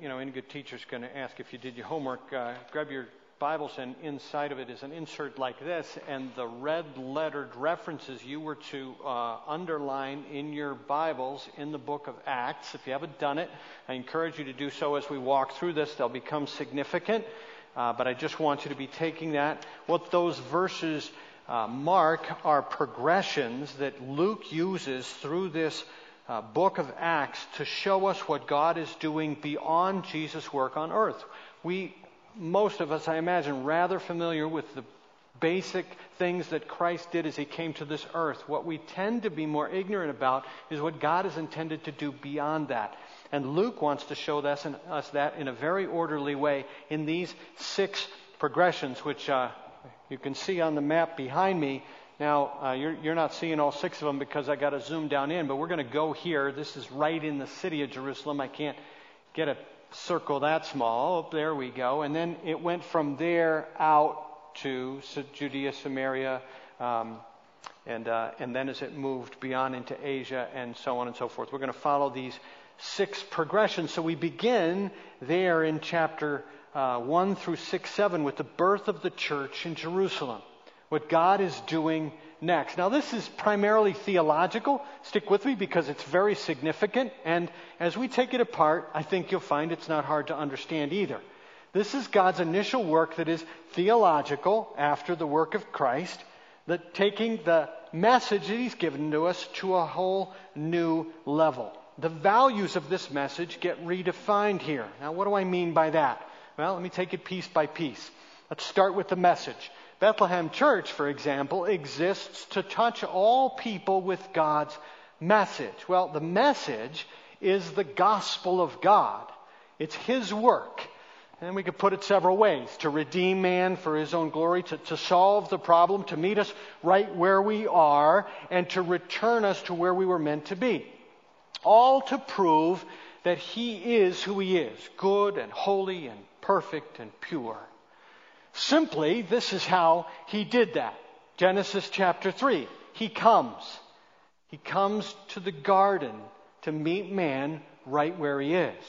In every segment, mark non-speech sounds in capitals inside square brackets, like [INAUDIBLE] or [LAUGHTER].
you know, any good teacher's going to ask if you did your homework. Uh, grab your Bibles, and inside of it is an insert like this, and the red lettered references you were to uh, underline in your Bibles in the book of Acts. If you haven't done it, I encourage you to do so as we walk through this. They'll become significant, uh, but I just want you to be taking that. What those verses uh, mark are progressions that Luke uses through this. Uh, book of Acts to show us what God is doing beyond Jesus' work on earth. We most of us, I imagine, rather familiar with the basic things that Christ did as he came to this earth. What we tend to be more ignorant about is what God is intended to do beyond that. And Luke wants to show us, us that in a very orderly way in these six progressions, which uh, you can see on the map behind me. Now, uh, you're, you're, not seeing all six of them because I got to zoom down in, but we're going to go here. This is right in the city of Jerusalem. I can't get a circle that small. There we go. And then it went from there out to Judea, Samaria, um, and, uh, and then as it moved beyond into Asia and so on and so forth. We're going to follow these six progressions. So we begin there in chapter uh, 1 through 6, 7 with the birth of the church in Jerusalem. What God is doing next. Now, this is primarily theological. Stick with me because it's very significant. And as we take it apart, I think you'll find it's not hard to understand either. This is God's initial work that is theological after the work of Christ, that taking the message that He's given to us to a whole new level. The values of this message get redefined here. Now, what do I mean by that? Well, let me take it piece by piece. Let's start with the message. Bethlehem Church, for example, exists to touch all people with God's message. Well, the message is the gospel of God. It's His work. And we could put it several ways to redeem man for his own glory, to, to solve the problem, to meet us right where we are, and to return us to where we were meant to be. All to prove that he is who he is good and holy and perfect and pure. Simply, this is how he did that. Genesis chapter 3. He comes. He comes to the garden to meet man right where he is.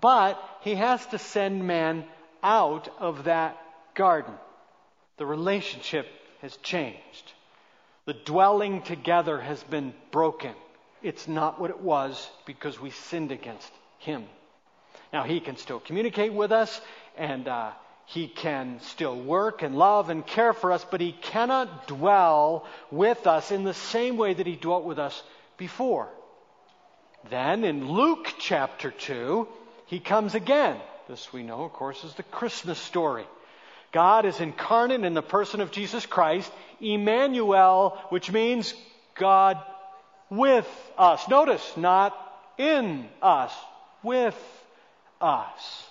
But he has to send man out of that garden. The relationship has changed. The dwelling together has been broken. It's not what it was because we sinned against him. Now, he can still communicate with us and uh, he can still work and love and care for us, but He cannot dwell with us in the same way that He dwelt with us before. Then in Luke chapter 2, He comes again. This we know, of course, is the Christmas story. God is incarnate in the person of Jesus Christ, Emmanuel, which means God with us. Notice, not in us, with us.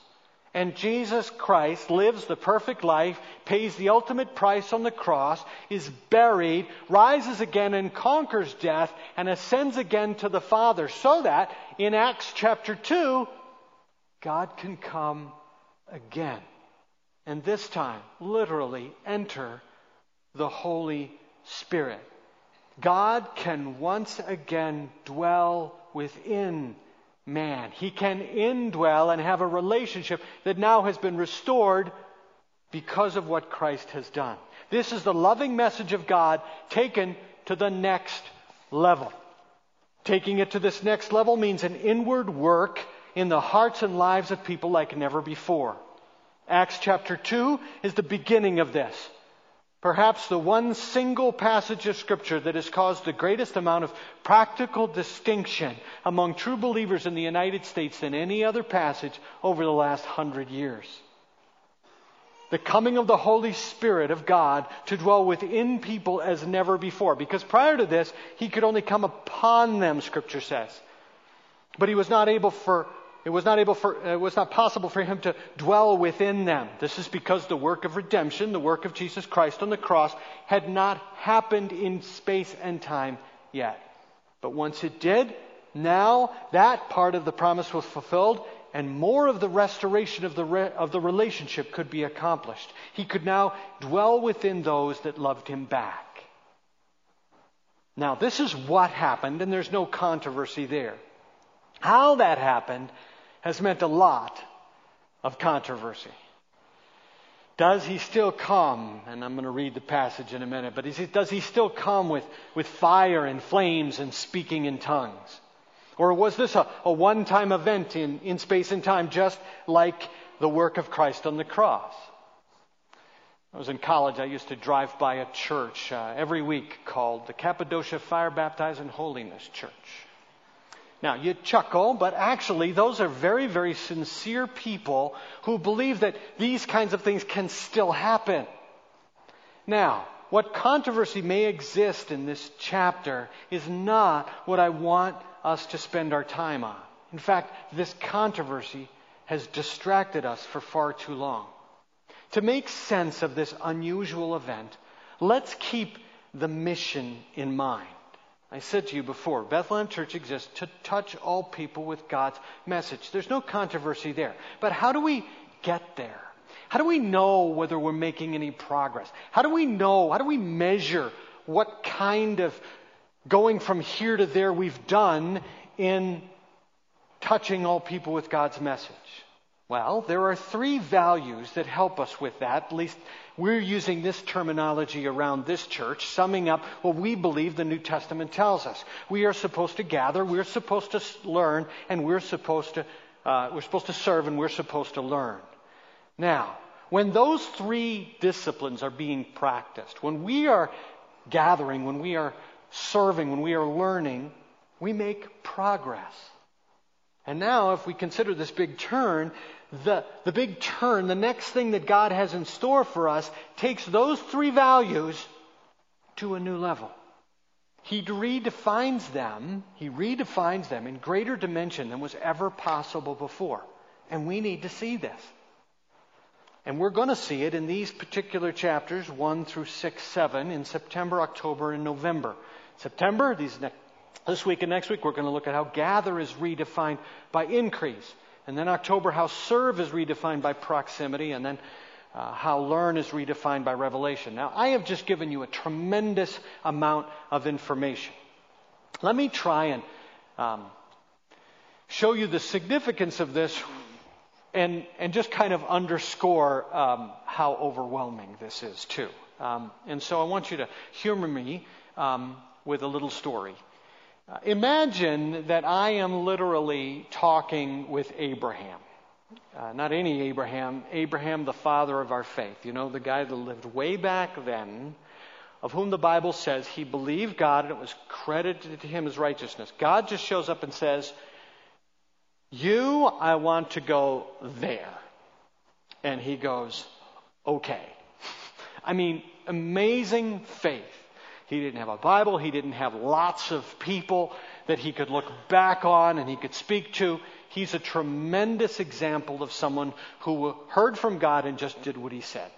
And Jesus Christ lives the perfect life, pays the ultimate price on the cross, is buried, rises again and conquers death, and ascends again to the Father, so that in Acts chapter 2, God can come again. And this time, literally, enter the Holy Spirit. God can once again dwell within man. He can indwell and have a relationship that now has been restored because of what Christ has done. This is the loving message of God taken to the next level. Taking it to this next level means an inward work in the hearts and lives of people like never before. Acts chapter 2 is the beginning of this. Perhaps the one single passage of Scripture that has caused the greatest amount of practical distinction among true believers in the United States than any other passage over the last hundred years. The coming of the Holy Spirit of God to dwell within people as never before. Because prior to this, He could only come upon them, Scripture says. But He was not able for it was not able for, uh, it was not possible for him to dwell within them. This is because the work of redemption, the work of Jesus Christ on the cross, had not happened in space and time yet. But once it did, now that part of the promise was fulfilled and more of the restoration of the, re- of the relationship could be accomplished. He could now dwell within those that loved him back. Now, this is what happened, and there's no controversy there. How that happened has meant a lot of controversy. Does he still come? And I'm going to read the passage in a minute, but does he still come with, with fire and flames and speaking in tongues? Or was this a, a one time event in, in space and time, just like the work of Christ on the cross? I was in college. I used to drive by a church uh, every week called the Cappadocia Fire Baptized in Holiness Church. Now, you chuckle, but actually, those are very, very sincere people who believe that these kinds of things can still happen. Now, what controversy may exist in this chapter is not what I want us to spend our time on. In fact, this controversy has distracted us for far too long. To make sense of this unusual event, let's keep the mission in mind. I said to you before, Bethlehem Church exists to touch all people with God's message. There's no controversy there. But how do we get there? How do we know whether we're making any progress? How do we know? How do we measure what kind of going from here to there we've done in touching all people with God's message? Well, there are three values that help us with that. At least we're using this terminology around this church, summing up what we believe the New Testament tells us. We are supposed to gather, we're supposed to learn, and we're supposed to uh, we're supposed to serve, and we're supposed to learn. Now, when those three disciplines are being practiced, when we are gathering, when we are serving, when we are learning, we make progress. And now, if we consider this big turn, the, the big turn, the next thing that God has in store for us, takes those three values to a new level. He redefines them, he redefines them in greater dimension than was ever possible before. And we need to see this. And we're going to see it in these particular chapters, 1 through 6, 7, in September, October, and November. September, these ne- this week and next week, we're going to look at how gather is redefined by increase. And then October, how serve is redefined by proximity. And then uh, how learn is redefined by revelation. Now, I have just given you a tremendous amount of information. Let me try and um, show you the significance of this and, and just kind of underscore um, how overwhelming this is, too. Um, and so I want you to humor me um, with a little story. Uh, imagine that I am literally talking with Abraham. Uh, not any Abraham, Abraham, the father of our faith. You know, the guy that lived way back then, of whom the Bible says he believed God and it was credited to him as righteousness. God just shows up and says, You, I want to go there. And he goes, Okay. I mean, amazing faith. He didn't have a Bible. He didn't have lots of people that he could look back on and he could speak to. He's a tremendous example of someone who heard from God and just did what he said,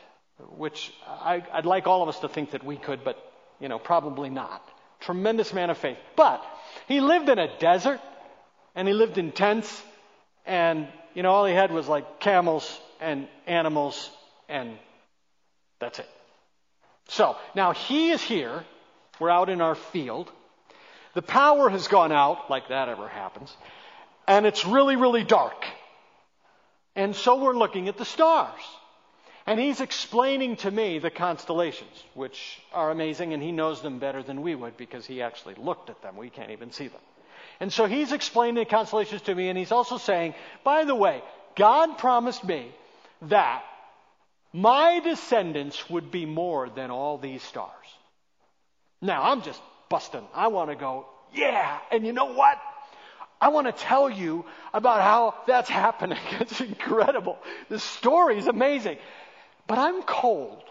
which I, would like all of us to think that we could, but, you know, probably not. Tremendous man of faith. But he lived in a desert and he lived in tents and, you know, all he had was like camels and animals and that's it. So now he is here we're out in our field. The power has gone out, like that ever happens, and it's really, really dark. And so we're looking at the stars. And he's explaining to me the constellations, which are amazing, and he knows them better than we would because he actually looked at them. We can't even see them. And so he's explaining the constellations to me, and he's also saying, by the way, God promised me that my descendants would be more than all these stars. Now, I'm just busting. I want to go, yeah. And you know what? I want to tell you about how that's [LAUGHS] happening. It's incredible. The story is amazing. But I'm cold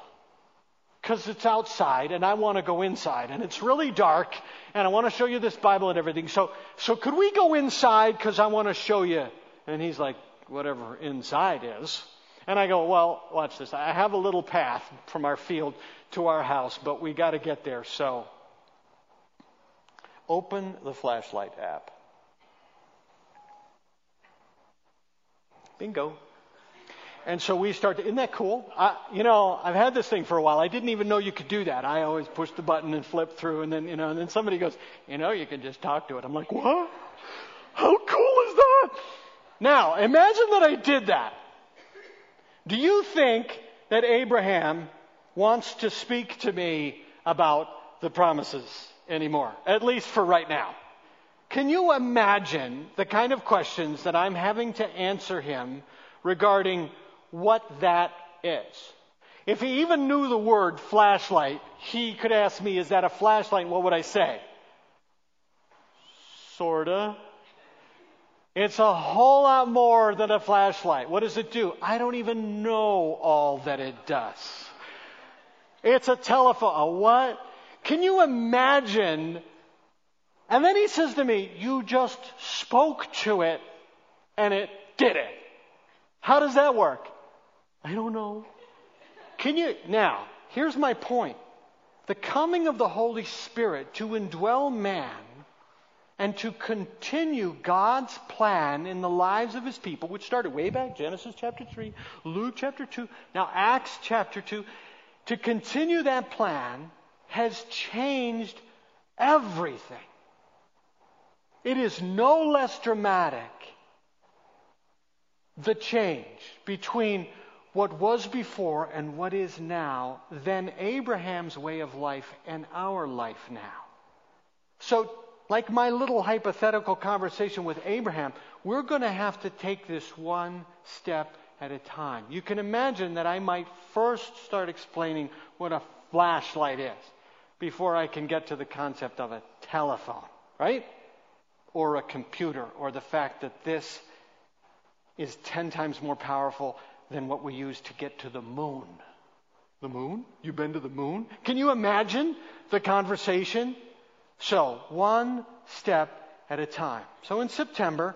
because it's outside and I want to go inside and it's really dark and I want to show you this Bible and everything. So, so could we go inside because I want to show you? And he's like, whatever inside is. And I go, well, watch this. I have a little path from our field to our house, but we got to get there. So open the flashlight app. Bingo. And so we start to, isn't that cool? I, you know, I've had this thing for a while. I didn't even know you could do that. I always push the button and flip through and then, you know, and then somebody goes, you know, you can just talk to it. I'm like, what? How cool is that? Now, imagine that I did that. Do you think that Abraham wants to speak to me about the promises anymore? At least for right now. Can you imagine the kind of questions that I'm having to answer him regarding what that is? If he even knew the word flashlight, he could ask me, Is that a flashlight? What would I say? Sorta. It's a whole lot more than a flashlight. What does it do? I don't even know all that it does. It's a telephone. A what? Can you imagine? And then he says to me, You just spoke to it and it did it. How does that work? I don't know. Can you? Now, here's my point. The coming of the Holy Spirit to indwell man and to continue God's plan in the lives of his people, which started way back, Genesis chapter 3, Luke chapter 2, now Acts chapter 2, to continue that plan has changed everything. It is no less dramatic, the change between what was before and what is now than Abraham's way of life and our life now. So like my little hypothetical conversation with Abraham, we're going to have to take this one step at a time. You can imagine that I might first start explaining what a flashlight is before I can get to the concept of a telephone, right? Or a computer, or the fact that this is 10 times more powerful than what we use to get to the moon. The moon? You've been to the moon? Can you imagine the conversation? So, one step at a time. So, in September,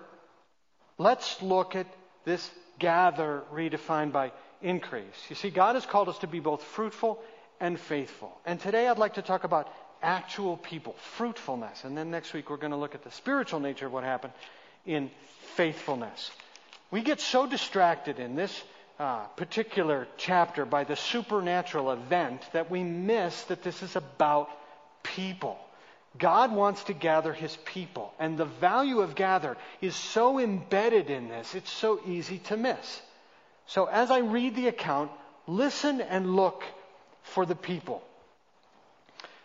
let's look at this gather redefined by increase. You see, God has called us to be both fruitful and faithful. And today I'd like to talk about actual people, fruitfulness. And then next week we're going to look at the spiritual nature of what happened in faithfulness. We get so distracted in this uh, particular chapter by the supernatural event that we miss that this is about people. God wants to gather his people, and the value of gather is so embedded in this, it's so easy to miss. So as I read the account, listen and look for the people.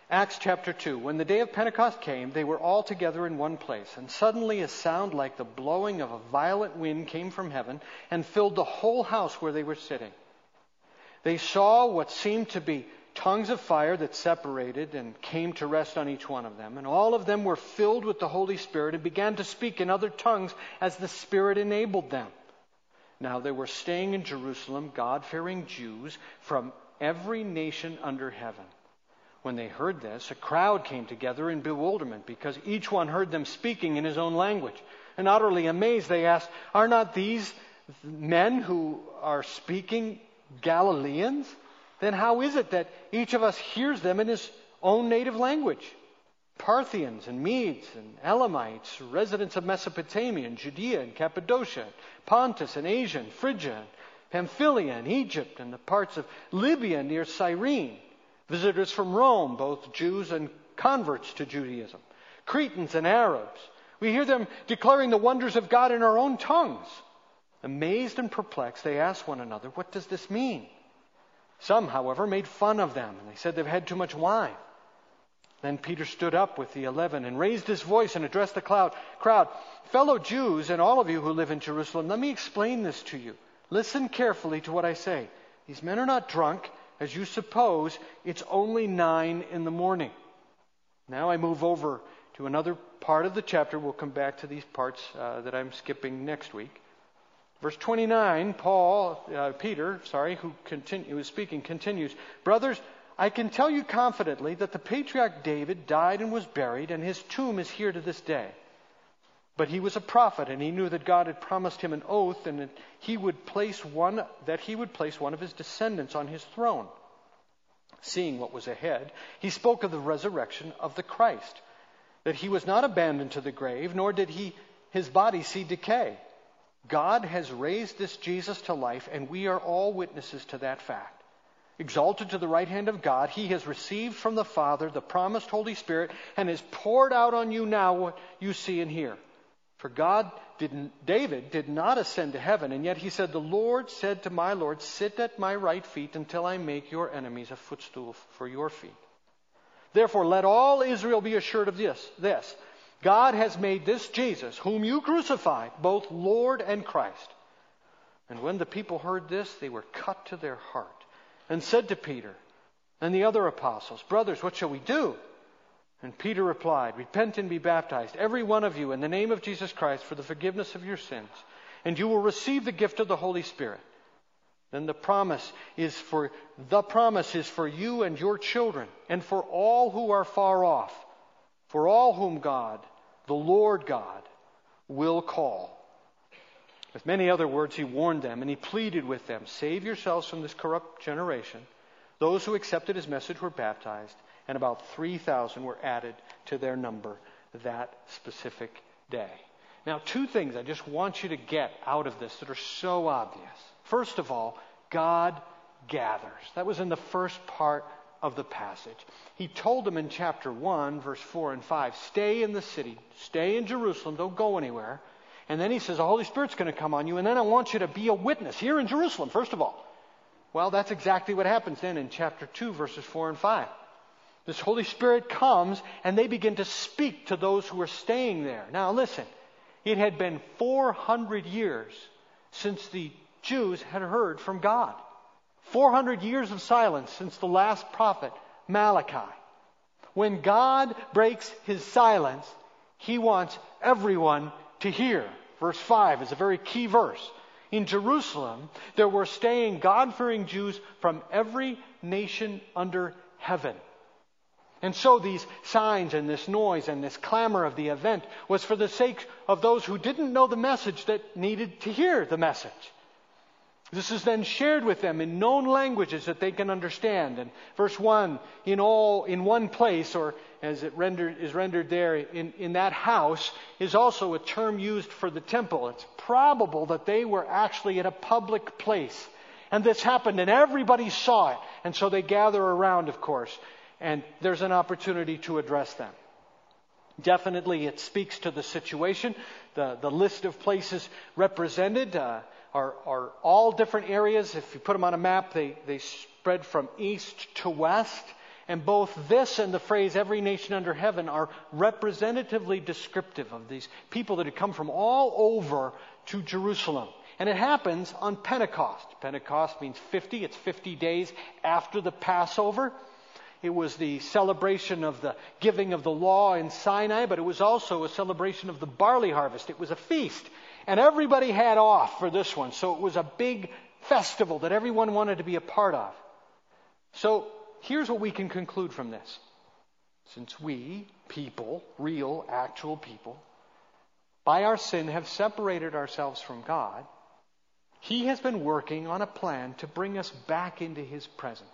Acts chapter 2. When the day of Pentecost came, they were all together in one place, and suddenly a sound like the blowing of a violent wind came from heaven and filled the whole house where they were sitting. They saw what seemed to be tongues of fire that separated and came to rest on each one of them. And all of them were filled with the Holy Spirit and began to speak in other tongues as the Spirit enabled them. Now they were staying in Jerusalem, God fearing Jews from every nation under heaven. When they heard this, a crowd came together in bewilderment because each one heard them speaking in his own language. And utterly amazed, they asked, Are not these men who are speaking Galileans? Then how is it that each of us hears them in his own native language? Parthians and Medes and Elamites, residents of Mesopotamia and Judea and Cappadocia, Pontus and Asia and Phrygia, and Pamphylia and Egypt and the parts of Libya near Cyrene, visitors from Rome, both Jews and converts to Judaism, Cretans and Arabs. We hear them declaring the wonders of God in our own tongues. Amazed and perplexed, they ask one another, What does this mean? Some, however, made fun of them, and they said they've had too much wine. Then Peter stood up with the eleven and raised his voice and addressed the crowd. Fellow Jews and all of you who live in Jerusalem, let me explain this to you. Listen carefully to what I say. These men are not drunk, as you suppose. It's only nine in the morning. Now I move over to another part of the chapter. We'll come back to these parts uh, that I'm skipping next week. Verse 29, Paul, uh, Peter, sorry, who, continue, who was speaking, continues, Brothers, I can tell you confidently that the patriarch David died and was buried, and his tomb is here to this day. But he was a prophet, and he knew that God had promised him an oath, and that he would place one that he would place one of his descendants on his throne. Seeing what was ahead, he spoke of the resurrection of the Christ, that he was not abandoned to the grave, nor did he his body see decay. God has raised this Jesus to life, and we are all witnesses to that fact. Exalted to the right hand of God, he has received from the Father the promised Holy Spirit and has poured out on you now what you see and hear. For God didn't, David did not ascend to heaven, and yet he said, The Lord said to my Lord, Sit at my right feet until I make your enemies a footstool for your feet. Therefore, let all Israel be assured of this, this. God has made this Jesus, whom you crucified, both Lord and Christ. And when the people heard this, they were cut to their heart and said to Peter and the other apostles, Brothers, what shall we do? And Peter replied, Repent and be baptized, every one of you, in the name of Jesus Christ for the forgiveness of your sins, and you will receive the gift of the Holy Spirit. Then the promise is for the promise is for you and your children, and for all who are far off, for all whom God, the Lord God, will call. With many other words, he warned them and he pleaded with them Save yourselves from this corrupt generation. Those who accepted his message were baptized, and about 3,000 were added to their number that specific day. Now, two things I just want you to get out of this that are so obvious. First of all, God gathers. That was in the first part of the passage. He told them in chapter 1, verse 4 and 5, stay in the city, stay in Jerusalem, don't go anywhere. And then he says, the Holy Spirit's going to come on you, and then I want you to be a witness here in Jerusalem, first of all. Well, that's exactly what happens then in chapter 2, verses 4 and 5. This Holy Spirit comes and they begin to speak to those who are staying there. Now, listen, it had been 400 years since the Jews had heard from God. 400 years of silence since the last prophet, Malachi. When God breaks his silence, he wants everyone to hear. Verse 5 is a very key verse. In Jerusalem, there were staying God fearing Jews from every nation under heaven. And so these signs and this noise and this clamor of the event was for the sake of those who didn't know the message that needed to hear the message. This is then shared with them in known languages that they can understand. And verse 1, in all, in one place, or as it rendered, is rendered there, in, in that house, is also a term used for the temple. It's probable that they were actually in a public place. And this happened and everybody saw it. And so they gather around, of course and there's an opportunity to address them. Definitely, it speaks to the situation. The, the list of places represented uh, are, are all different areas. If you put them on a map, they, they spread from east to west. And both this and the phrase every nation under heaven are representatively descriptive of these people that had come from all over to Jerusalem. And it happens on Pentecost. Pentecost means 50, it's 50 days after the Passover. It was the celebration of the giving of the law in Sinai, but it was also a celebration of the barley harvest. It was a feast. And everybody had off for this one. So it was a big festival that everyone wanted to be a part of. So here's what we can conclude from this. Since we, people, real, actual people, by our sin have separated ourselves from God, He has been working on a plan to bring us back into His presence.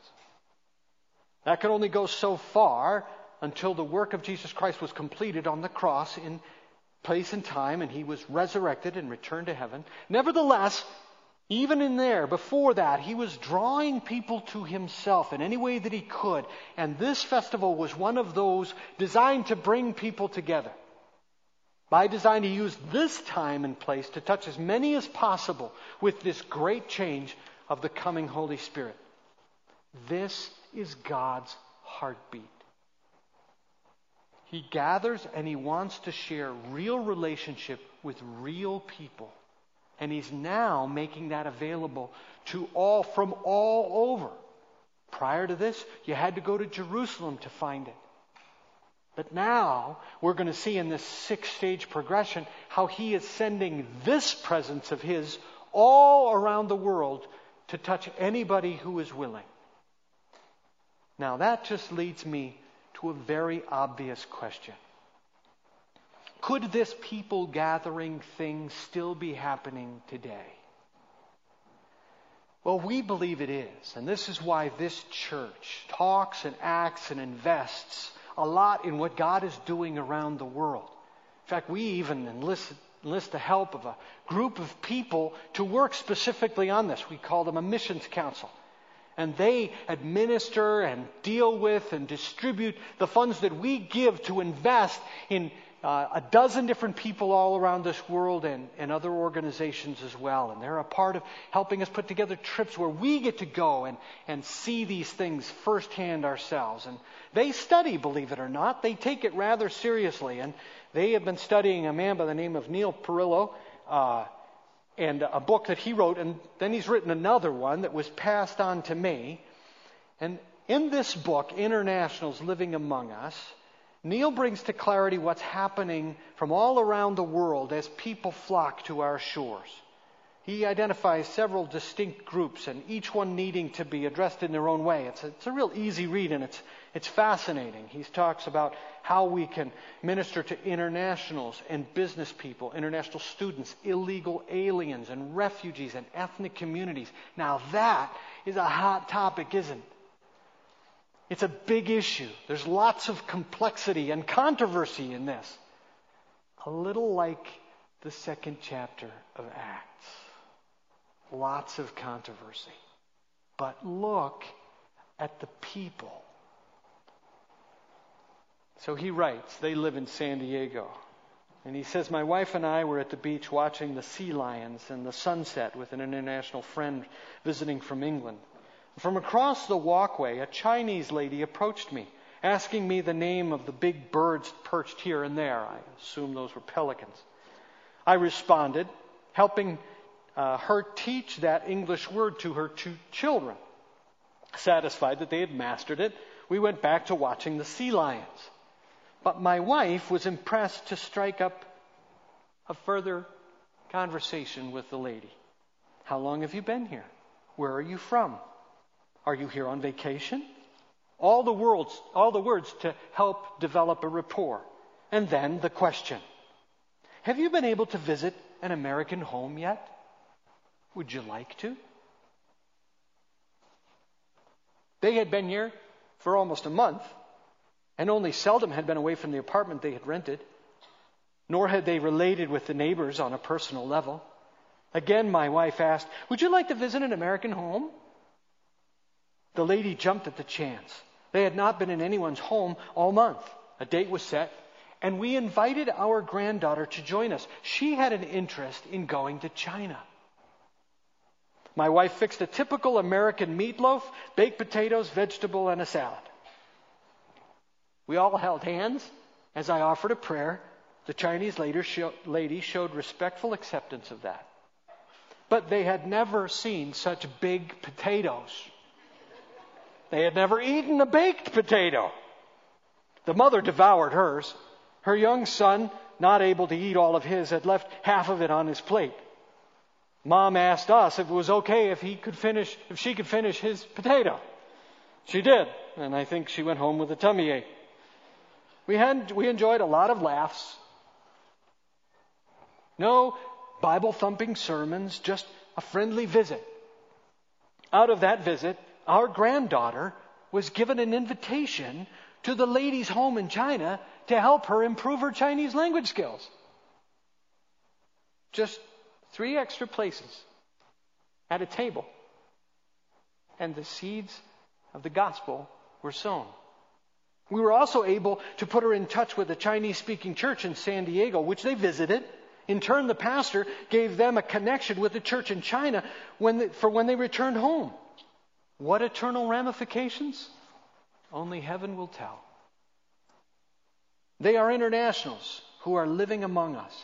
That could only go so far until the work of Jesus Christ was completed on the cross in place and time and he was resurrected and returned to heaven. Nevertheless, even in there, before that, he was drawing people to himself in any way that he could. And this festival was one of those designed to bring people together. By design, he used this time and place to touch as many as possible with this great change of the coming Holy Spirit. This is God's heartbeat. He gathers and he wants to share real relationship with real people. And he's now making that available to all from all over. Prior to this, you had to go to Jerusalem to find it. But now we're going to see in this six stage progression how he is sending this presence of his all around the world to touch anybody who is willing. Now, that just leads me to a very obvious question. Could this people gathering thing still be happening today? Well, we believe it is. And this is why this church talks and acts and invests a lot in what God is doing around the world. In fact, we even enlist, enlist the help of a group of people to work specifically on this. We call them a missions council and they administer and deal with and distribute the funds that we give to invest in uh, a dozen different people all around this world and, and other organizations as well. And they're a part of helping us put together trips where we get to go and, and see these things firsthand ourselves. And they study, believe it or not. They take it rather seriously. And they have been studying a man by the name of Neil Perillo. Uh, and a book that he wrote, and then he's written another one that was passed on to me. And in this book, Internationals Living Among Us, Neil brings to clarity what's happening from all around the world as people flock to our shores. He identifies several distinct groups and each one needing to be addressed in their own way. It's a, it's a real easy read and it's, it's fascinating. He talks about how we can minister to internationals and business people, international students, illegal aliens and refugees and ethnic communities. Now that is a hot topic, isn't it? It's a big issue. There's lots of complexity and controversy in this. A little like the second chapter of Acts. Lots of controversy. But look at the people. So he writes, they live in San Diego. And he says, My wife and I were at the beach watching the sea lions and the sunset with an international friend visiting from England. From across the walkway, a Chinese lady approached me, asking me the name of the big birds perched here and there. I assume those were pelicans. I responded, helping uh, her teach that English word to her two children. Satisfied that they had mastered it, we went back to watching the sea lions. But my wife was impressed to strike up a further conversation with the lady. How long have you been here? Where are you from? Are you here on vacation? All the words, all the words to help develop a rapport. And then the question. Have you been able to visit an American home yet? Would you like to? They had been here for almost a month and only seldom had been away from the apartment they had rented, nor had they related with the neighbors on a personal level. Again, my wife asked, Would you like to visit an American home? The lady jumped at the chance. They had not been in anyone's home all month. A date was set, and we invited our granddaughter to join us. She had an interest in going to China. My wife fixed a typical American meatloaf, baked potatoes, vegetable, and a salad. We all held hands as I offered a prayer. The Chinese lady showed respectful acceptance of that. But they had never seen such big potatoes. They had never eaten a baked potato. The mother devoured hers. Her young son, not able to eat all of his, had left half of it on his plate. Mom asked us if it was okay if he could finish, if she could finish his potato. She did, and I think she went home with a tummy ache. We had, we enjoyed a lot of laughs. No Bible thumping sermons, just a friendly visit. Out of that visit, our granddaughter was given an invitation to the lady's home in China to help her improve her Chinese language skills. Just three extra places at a table. And the seeds of the gospel were sown. We were also able to put her in touch with a Chinese speaking church in San Diego, which they visited. In turn, the pastor gave them a connection with the church in China when they, for when they returned home. What eternal ramifications? Only heaven will tell. They are internationals who are living among us.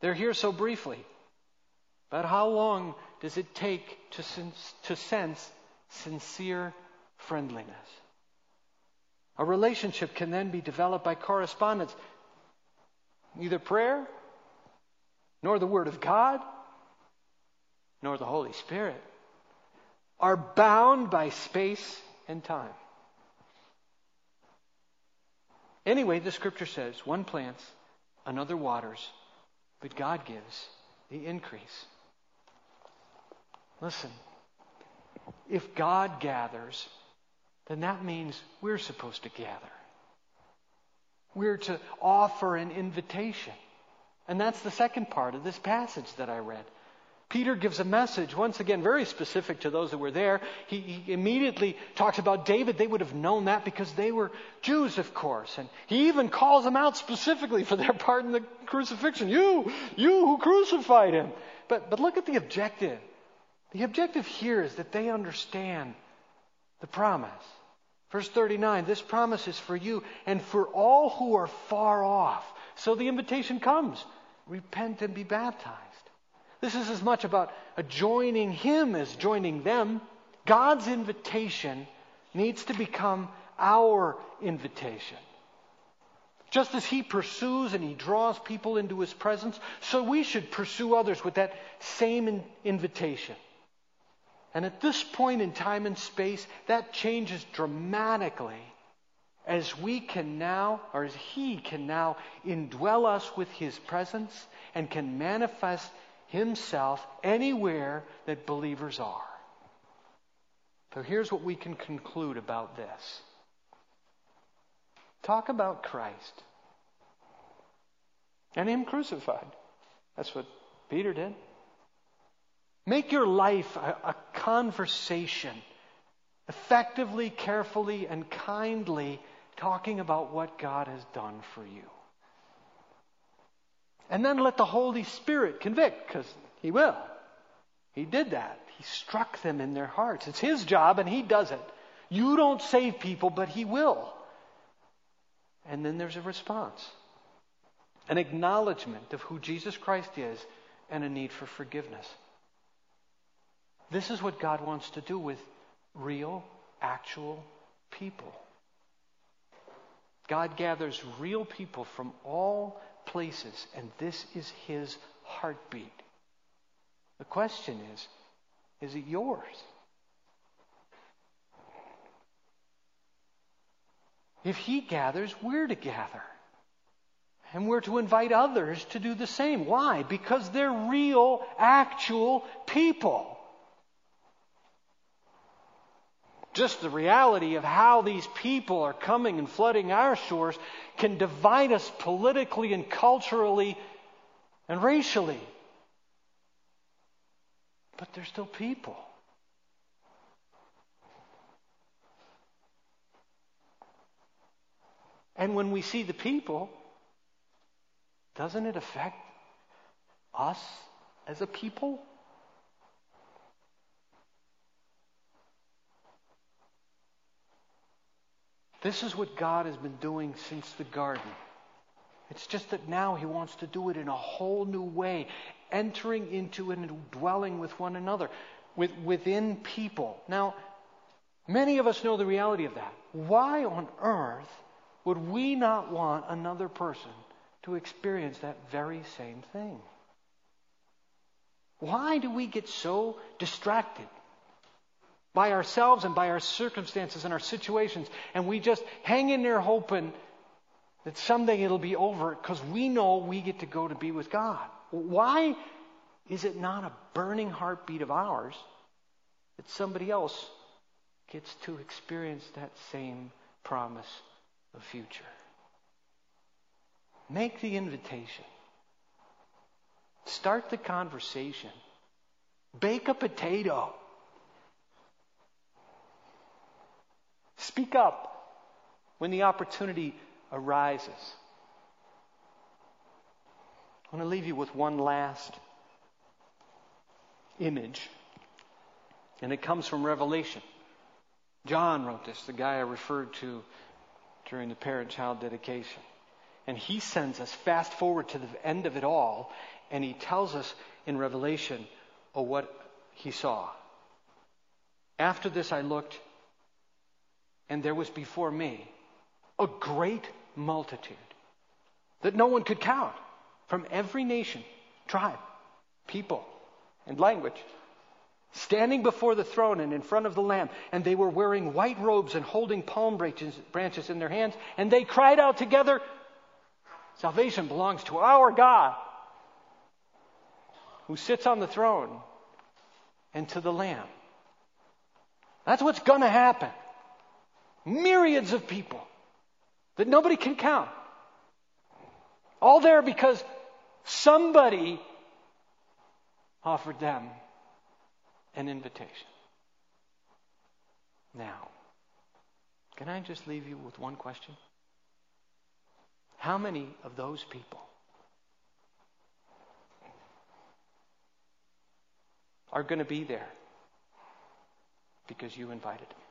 They're here so briefly. But how long does it take to sense, to sense sincere friendliness? A relationship can then be developed by correspondence. Neither prayer, nor the Word of God, nor the Holy Spirit are bound by space and time. Anyway, the scripture says one plants, another waters, but God gives the increase. Listen, if God gathers, then that means we're supposed to gather. We're to offer an invitation. And that's the second part of this passage that I read. Peter gives a message, once again, very specific to those that were there. He, he, immediately talks about David. They would have known that because they were Jews, of course. And he even calls them out specifically for their part in the crucifixion. You, you who crucified him. But, but look at the objective. The objective here is that they understand the promise. Verse 39 this promise is for you and for all who are far off. So the invitation comes repent and be baptized. This is as much about joining Him as joining them. God's invitation needs to become our invitation. Just as He pursues and He draws people into His presence, so we should pursue others with that same invitation. And at this point in time and space, that changes dramatically as we can now, or as He can now indwell us with His presence and can manifest himself anywhere that believers are. So here's what we can conclude about this talk about Christ and Him crucified. That's what Peter did. Make your life a, a conversation, effectively, carefully, and kindly talking about what God has done for you. And then let the Holy Spirit convict, because He will. He did that. He struck them in their hearts. It's His job, and He does it. You don't save people, but He will. And then there's a response an acknowledgement of who Jesus Christ is and a need for forgiveness. This is what God wants to do with real, actual people. God gathers real people from all places, and this is his heartbeat. The question is is it yours? If he gathers, we're to gather. And we're to invite others to do the same. Why? Because they're real, actual people. Just the reality of how these people are coming and flooding our shores can divide us politically and culturally and racially. But they're still people. And when we see the people, doesn't it affect us as a people? This is what God has been doing since the garden. It's just that now He wants to do it in a whole new way, entering into and dwelling with one another, with, within people. Now, many of us know the reality of that. Why on earth would we not want another person to experience that very same thing? Why do we get so distracted by ourselves and by our circumstances and our situations. And we just hang in there hoping that someday it'll be over because we know we get to go to be with God. Why is it not a burning heartbeat of ours that somebody else gets to experience that same promise of future? Make the invitation. Start the conversation. Bake a potato. Speak up when the opportunity arises. I want to leave you with one last image, and it comes from Revelation. John wrote this, the guy I referred to during the parent child dedication. And he sends us fast forward to the end of it all, and he tells us in Revelation oh, what he saw. After this, I looked and there was before me a great multitude that no one could count from every nation, tribe, people, and language, standing before the throne and in front of the Lamb. And they were wearing white robes and holding palm branches, in their hands. And they cried out together, Salvation belongs to our God who sits on the throne and to the Lamb. That's what's going to happen. Myriads of people that nobody can count. All there because somebody offered them an invitation. Now, can I just leave you with one question? How many of those people are going to be there because you invited them?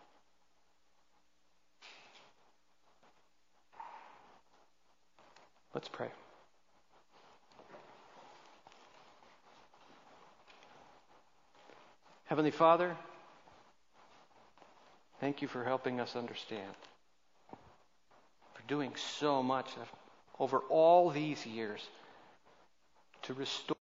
Let's pray. Heavenly Father, thank you for helping us understand, for doing so much over all these years to restore.